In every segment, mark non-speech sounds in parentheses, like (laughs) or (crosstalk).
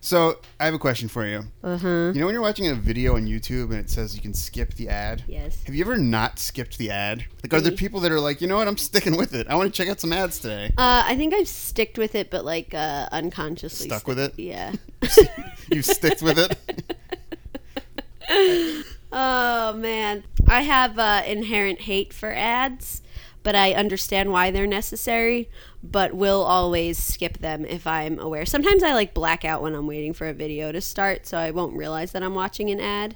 So I have a question for you. Uh huh. You know when you're watching a video on YouTube and it says you can skip the ad? Yes. Have you ever not skipped the ad? Like, are there people that are like, you know what, I'm sticking with it. I want to check out some ads today. Uh, I think I've sticked with it, but like uh, unconsciously Stuck with it? Yeah. (laughs) you sticked with it. (laughs) oh man, I have uh, inherent hate for ads, but I understand why they're necessary. But will always skip them if I'm aware. Sometimes I like black out when I'm waiting for a video to start, so I won't realize that I'm watching an ad.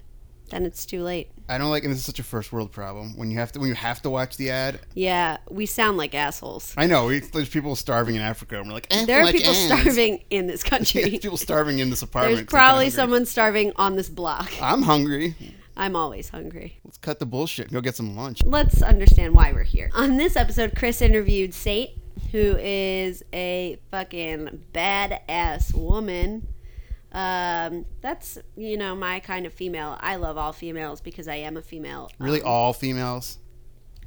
Then it's too late. I don't like, and this is such a first world problem when you have to when you have to watch the ad. Yeah, we sound like assholes. I know we, there's people starving in Africa, and we're like, eh, There are people ads. starving in this (laughs) country. there's people starving in this apartment. There's probably someone starving on this block. I'm hungry. I'm always hungry. Let's cut the bullshit and go get some lunch. Let's understand why we're here. On this episode, Chris interviewed Sate, who is a fucking badass woman. Um, that's you know my kind of female. I love all females because I am a female. Really, Um, all females?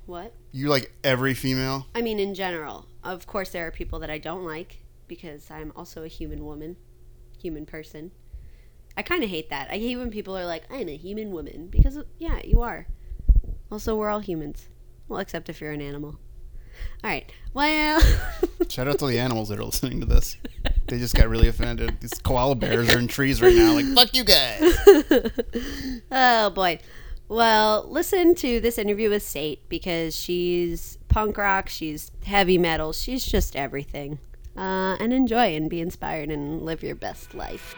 what? You like every female? I mean, in general. Of course, there are people that I don't like because I'm also a human woman, human person. I kind of hate that. I hate when people are like, "I'm a human woman," because yeah, you are. Also, we're all humans. Well, except if you're an animal. All right. Well, (laughs) Shout out to the animals that are listening to this. They just got really offended. These koala bears are in trees right now, like fuck you guys. (laughs) oh boy. Well, listen to this interview with Sate because she's punk rock, she's heavy metal, she's just everything. Uh, and enjoy and be inspired and live your best life.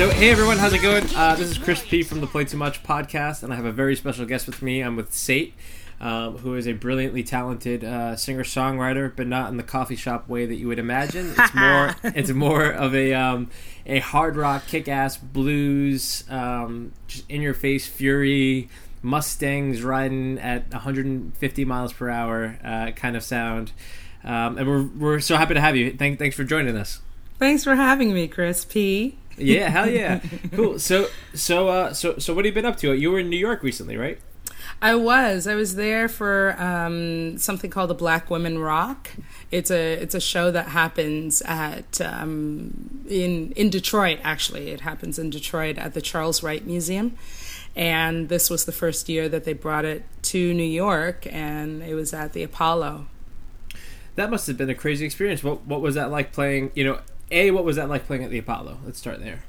So, hey everyone, how's it going? Uh, this is Chris P from the Play Too Much podcast, and I have a very special guest with me. I'm with Sate, um, who is a brilliantly talented uh, singer songwriter, but not in the coffee shop way that you would imagine. (laughs) It's more, it's more of a um, a hard rock, kick ass blues, um, just in your face fury, Mustangs riding at 150 miles per hour uh, kind of sound. Um, and we're, we're so happy to have you. Thank, thanks for joining us. Thanks for having me, Chris P. Yeah, hell yeah. cool. So so uh so so what have you been up to? You were in New York recently, right? I was. I was there for um, something called the Black Women Rock. It's a it's a show that happens at um, in in Detroit. Actually, it happens in Detroit at the Charles Wright Museum. And this was the first year that they brought it to New York, and it was at the Apollo. That must have been a crazy experience. What what was that like playing, you know, A, what was that like playing at the Apollo? Let's start there.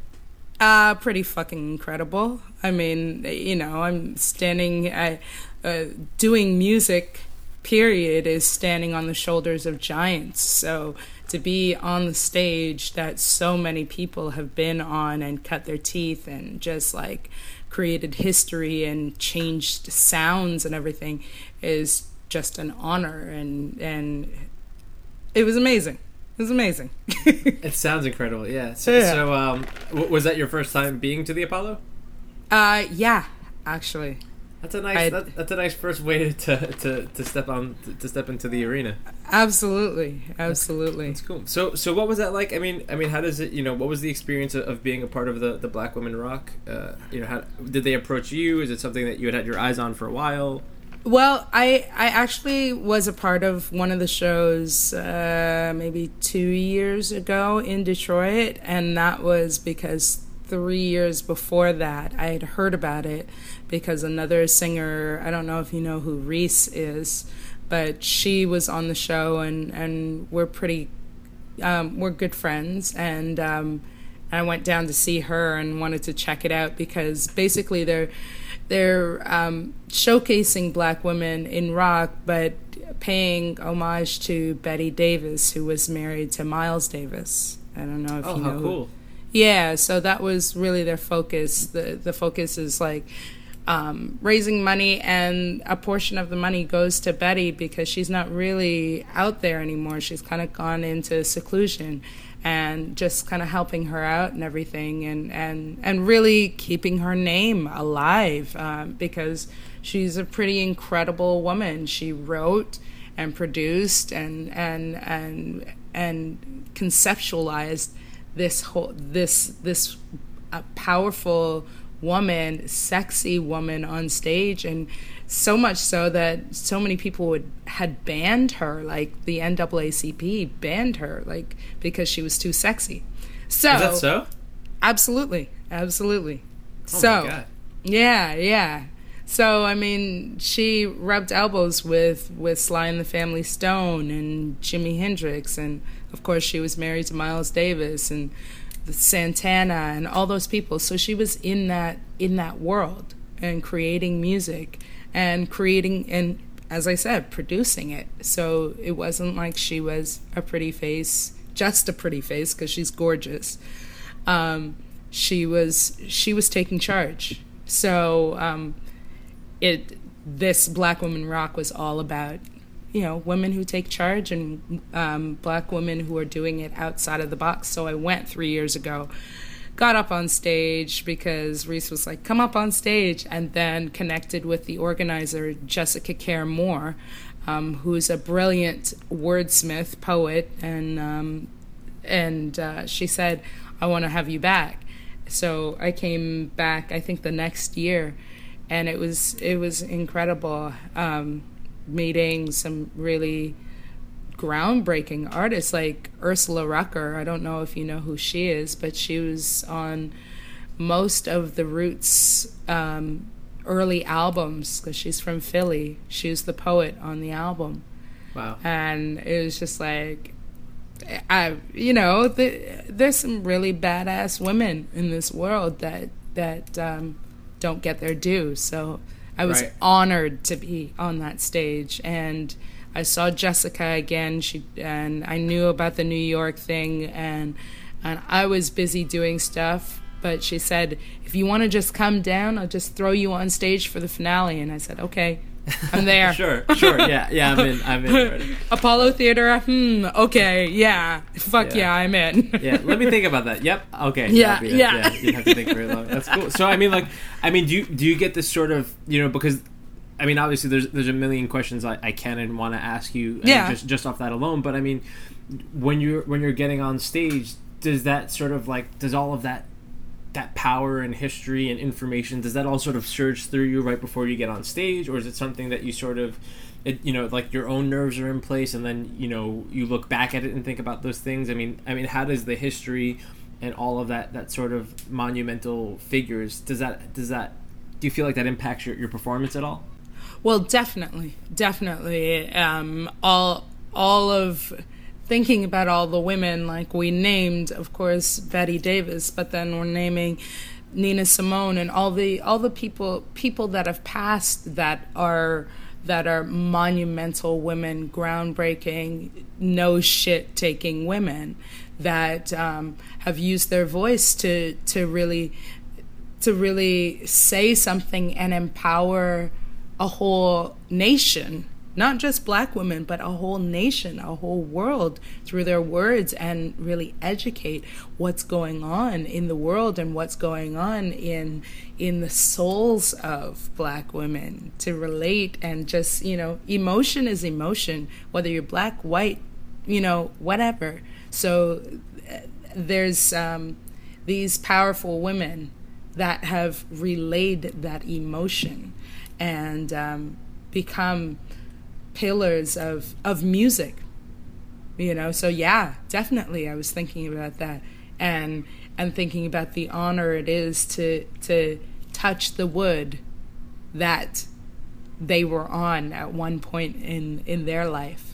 Uh, pretty fucking incredible. I mean, you know, I'm standing, uh, uh, doing music, period, is standing on the shoulders of giants. So to be on the stage that so many people have been on and cut their teeth and just like created history and changed sounds and everything is just an honor. And, and it was amazing. Was amazing. (laughs) It sounds incredible. Yeah. So, Yeah. so um w- was that your first time being to the Apollo? uh, yeah, actually. That's a nice that, that's a nice first way to to, to step on to, step into the arena. Absolutely, absolutely. It's cool. So so what was that like? I mean I mean how does it, you know, what was the experience of, of being a part of the the Black Women Rock? Uh, you know, how did they approach you? Is it something that you had had your eyes on for a while? Well, I I actually was a part of one of the shows uh, maybe two years ago in Detroit, and that was because three years before that I had heard about it because another singer I don't know if you know who Reese is, but she was on the show and and we're pretty um, we're good friends and. Um, I went down to see her and wanted to check it out because basically they're they're um, showcasing black women in rock, but paying homage to Betty Davis, who was married to Miles Davis. I don't know if Oh, you know. cool. yeah, so that was really their focus. The the focus is like um, raising money, and a portion of the money goes to Betty because she's not really out there anymore. She's kind of gone into seclusion, and just kind of helping her out and everything, and and and really keeping her name alive um, because she's a pretty incredible woman. She wrote and produced and and and and conceptualized this whole this this uh, powerful woman, sexy woman on stage, and so much so that so many people would had banned her, like the NAACP banned her, like because she was too sexy. So, Is that so? absolutely, absolutely. Oh so my God. yeah, yeah. So I mean, she rubbed elbows with with Sly and the Family Stone and Jimi Hendrix, and of course she was married to Miles Davis and Santana and all those people. So she was in that in that world and creating music and creating and as I said, producing it. So it wasn't like she was a pretty face, just a pretty face because she's gorgeous. Um, she was she was taking charge. So um, it this Black Woman Rock was all about you know women who take charge and um, black women who are doing it outside of the box. So I went three years ago, got up on stage because Reese was like, "Come up on stage," and then connected with the organizer Jessica Care Moore, um, who's a brilliant wordsmith, poet, and um, and uh, she said, "I want to have you back." So I came back. I think the next year, and it was it was incredible um, meeting some really groundbreaking artists like Ursula Rucker. I don't know if you know who she is, but she was on most of the Roots um, early albums because she's from Philly. She was the poet on the album Wow. and it was just like I, you know, the, there's some really badass women in this world that that um, don't get their due. So I was Right. honored to be on that stage, and I saw Jessica again. She and I knew about the New York thing, and and I was busy doing stuff. But she said, if you want to just come down, I'll just throw you on stage for the finale. And I said, okay, I'm (laughs) there. Sure, sure. (laughs) Yeah, yeah. I'm in. I'm in. already. Apollo Theater. Hmm. Okay. Yeah. Fuck Yeah. yeah, I'm in. (laughs) Yeah, let me think about that. Yep. Okay. Yeah, that'd yeah. You have to think very long. That's cool. So I mean, like, I mean, do you do you get this sort of you know because. I mean, obviously, there's there's a million questions I, I can and want to ask you, uh, Yeah. just just off that alone. But I mean, when you're when you're getting on stage, does that sort of like does all of that that power and history and information does that all sort of surge through you right before you get on stage, or is it something that you sort of it, you know like your own nerves are in place and then you know you look back at it and think about those things? I mean i mean how does the history and all of that that sort of monumental figures does that does that do you feel like that impacts your, your performance at all? Well, definitely, definitely. Um, all all of thinking about all the women, like we named, of course, Betty Davis, but then we're naming Nina Simone and all the all the people people that have passed that are that are monumental women, groundbreaking, no shit taking women that um, have used their voice to to really to really say something and empower a whole nation, not just black women, but a whole nation, a whole world through their words and really educate what's going on in the world and what's going on in in the souls of black women to relate and just, you know, emotion is emotion, whether you're black, white, you know, whatever. So uh, there's um, these powerful women that have relayed that emotion and um, become pillars of, of music you know? So yeah definitely i was thinking about that and and thinking about the honor it is to to touch the wood that they were on at one point in in their life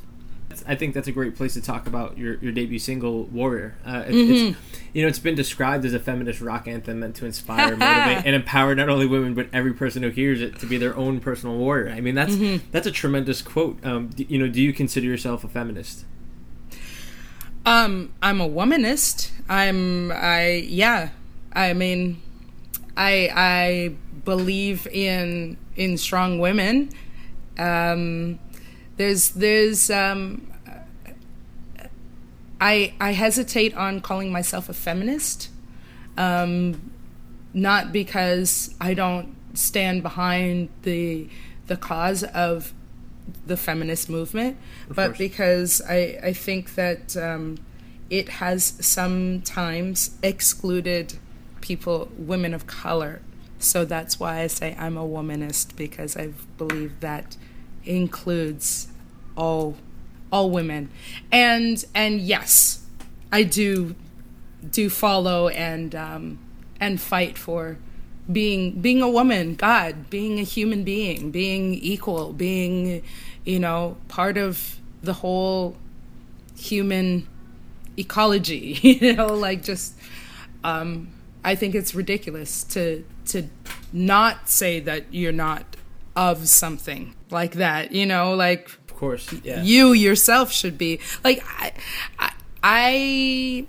I think that's a great place to talk about your, your debut single, Warrior. Uh, it, It's you know it's been described as a feminist rock anthem meant to inspire, motivate, (laughs) and empower not only women but every person who hears it to be their own personal warrior. I mean that's that's a tremendous quote. Um, d- you know, do you consider yourself a feminist? Um, I'm a womanist. I'm I yeah. I mean, I I believe in in strong women. Um, there's there's um, I I hesitate on calling myself a feminist. Um, not because I don't stand behind the the cause of the feminist movement, but course. because I I think that um, it has sometimes excluded people, women of color. So that's why I say I'm a womanist because I believe that includes all all women. And and yes, I do do follow and um, and fight for being being a woman, God, being a human being, being equal, being you know part of the whole human ecology. (laughs) you know, like just um, I think it's ridiculous to to not say that you're not of something like that. You know, like Of course, yeah. you yourself should be like I, I I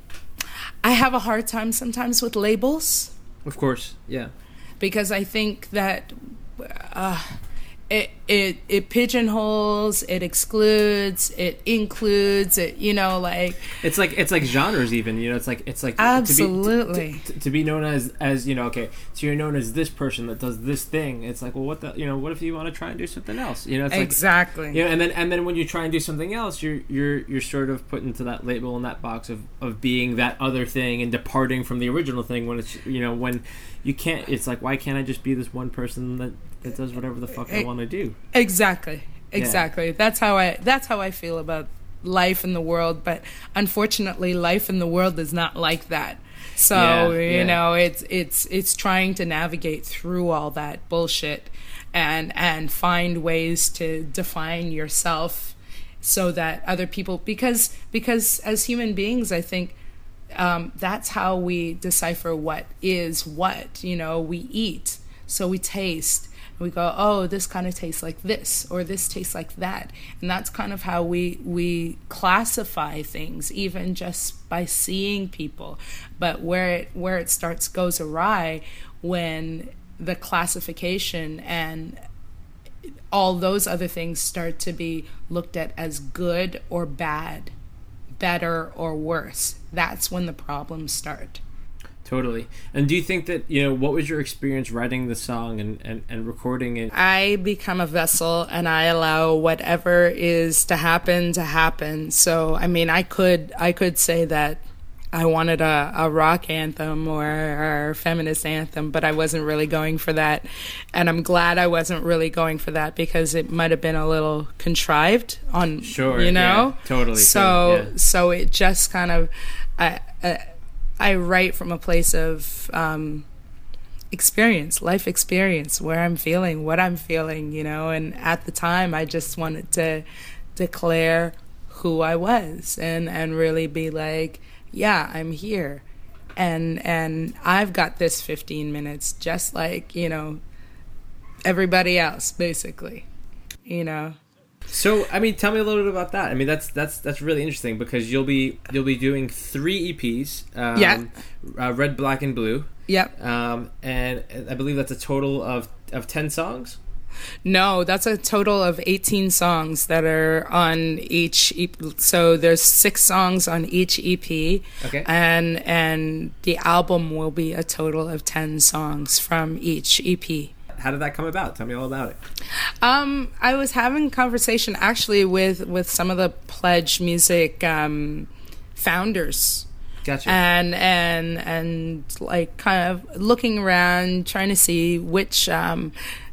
I have a hard time sometimes with labels Of course, yeah. because I think that uh, it it it pigeonholes, it excludes, it includes, it you know like It's like it's like genres even, you know, it's like it's like Absolutely. to be, to, to be known as as, you know, okay, so you're known as this person that does this thing. It's like, well, what the, you know, what if you want to try and do something else? You know, it's like exactly. you know, and then and then when you try and do something else, you're you're you're sort of put into that label and that box of of being that other thing and departing from the original thing when it's you know when you can't. It's like why can't I just be this one person that that does whatever the fuck I want to do? Exactly. Exactly. That's how I that's how I feel about life in the world, but unfortunately life in the world is not like that. So, Yeah, you yeah. know, it's it's it's trying to navigate through all that bullshit and and find ways to define yourself so that other people because because as human beings, I think um, that's how we decipher what is what. You know, we eat, so we taste. We go, oh, this kind of tastes like this, or this tastes like that, and that's kind of how we we classify things, even just by seeing people. But where it where it starts goes awry when the classification and all those other things start to be looked at as good or bad, better or worse. That's when the problems start. Totally. And do you think that you know what was your experience writing the song and and, and recording it? I become a vessel and I allow whatever is to happen to happen. So I mean I could I could say that I wanted a, a rock anthem or, or a feminist anthem, but I wasn't really going for that. And I'm glad I wasn't really going for that because it might have been a little contrived on Sure, you know? yeah, totally, So yeah. so it just kind of I, I I write from a place of um experience, life experience, where I'm feeling, what I'm feeling, you know. And at the time, I just wanted to declare who I was and and really be like, yeah, I'm here, and and I've got this 15 minutes, just like you know everybody else, basically, you know. So I mean, tell me a little bit about that. I mean, that's that's that's really interesting because you'll be you'll be doing three EPs. Um, Yeah. Uh, Red, black, and blue. Yep. Um, and I believe that's a total of of ten songs. No, that's a total of 18 songs that are on each EP. So there's six songs on each EP. Okay. And and the album will be a total of 10 songs from each E How did that come about? Tell me all about it. Um, I was having a conversation actually with with some of the Pledge Music um, founders Gotcha. and and and like kind of looking around trying to see which um,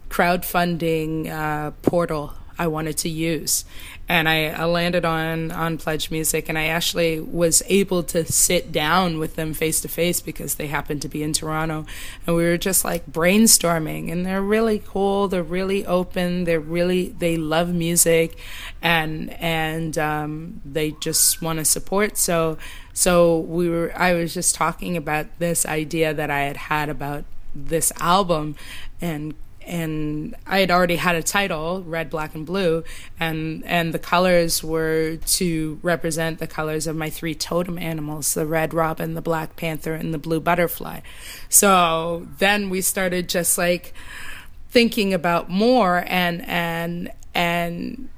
crowdfunding uh, portal I wanted to use. And I, I landed on on Pledge Music and I actually was able to sit down with them face to face because they happened to be in Toronto. And we were just like brainstorming and they're really cool they're really open they're really they love music and and um, they just want to support. So so we were I was just talking about this idea that I had had about this album and and I had already had a title, red, black, and blue, and and the colors were to represent the colors of my three totem animals: the red robin, the black panther, and the blue butterfly. So then we started just like thinking about more, and and and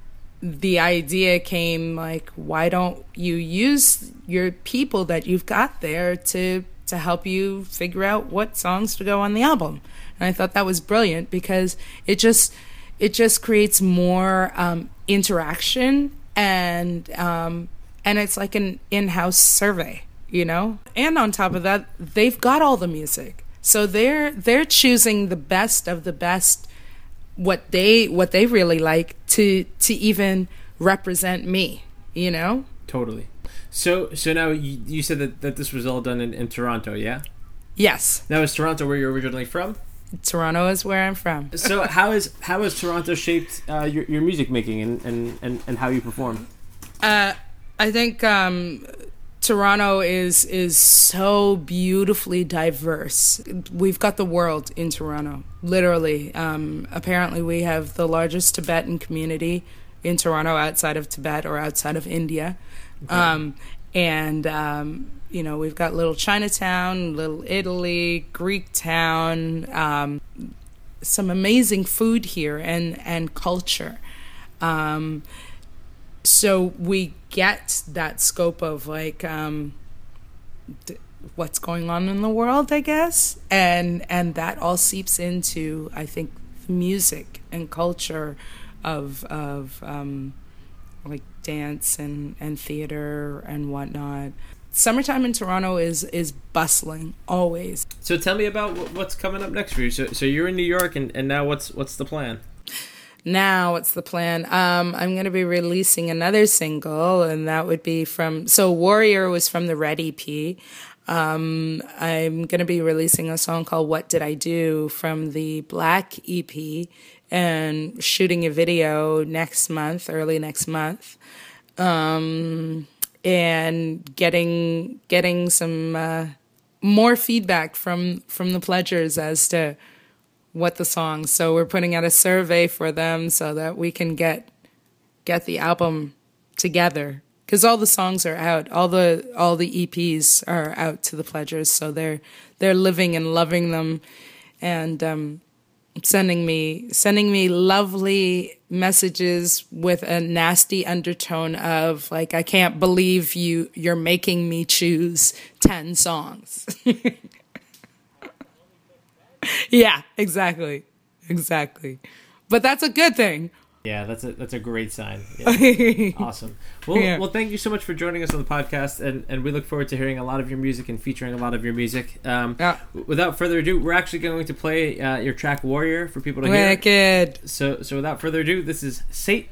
the idea came like, why don't you use your people that you've got there to to help you figure out what songs to go on the album? And I thought that was brilliant because it just it just creates more um, interaction and um, and it's like an in-house survey, you know? And on top of that, they've got all the music. So they're they're choosing the best of the best what they what they really like to to even represent me, you know? Totally. So so now you, you said that, that this was all done in, in Toronto, yeah? Yes. Now is Toronto where you're originally from? Toronto is where I'm from. So how is how has Toronto shaped uh, your, your music making and, and, and, and how you perform? Uh, I think um, Toronto is is so beautifully diverse. We've got the world in Toronto, literally. Um, apparently, we have the largest Tibetan community in Toronto outside of Tibet or outside of India. Um, and um, you know we've got little Chinatown, little Italy, Greek town, um, some amazing food here and and culture. Um, so we get that scope of like um, what's going on in the world, I guess, and and that all seeps into I think music and culture of of um, like dance and and theater and whatnot. Summertime in Toronto is is bustling always. So tell me about what's coming up next for you. So so you're in New York and, and now what's what's the plan? Now, what's the plan? Um, I'm going to be releasing another single, and that would be from. So, Warrior was from the Red EP. Um, I'm going to be releasing a song called What Did I Do from the Black EP and shooting a video next month, early next month. Um, and getting getting some uh, more feedback from from the pledgers as to what the songs. So we're putting out a survey for them so that we can get get the album together because all the songs are out. All the all the EPs are out to the pledgers, so they're they're living and loving them, and um, sending me sending me lovely messages with a nasty undertone of like I can't believe you you're making me choose 10 songs. (laughs) yeah, exactly. Exactly. But that's a good thing. Yeah, that's a that's a great sign. (laughs) Yeah. awesome. Well, Yeah. well, thank you so much for joining us on the podcast, and, and we look forward to hearing a lot of your music and featuring a lot of your music. Um, Yeah. Without further ado, we're actually going to play uh, your track "Warrior" for people to hear. Wicked. So, so without further ado, this is Sate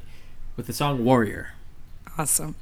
with the song "Warrior." Awesome.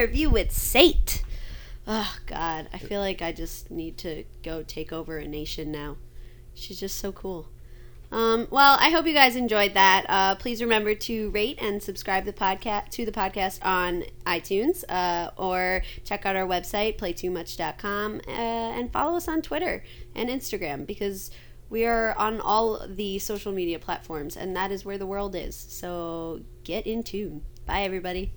Interview with Sate. Oh God, I feel like I just need to go take over a nation now. She's just so cool. Um, well, I hope you guys enjoyed that. Uh, please remember to rate and subscribe the podcast to the podcast on iTunes, uh, or check out our website playtoomuch.com, uh, and follow us on Twitter and Instagram because we are on all the social media platforms, and that is where the world is. So get in tune. Bye, everybody.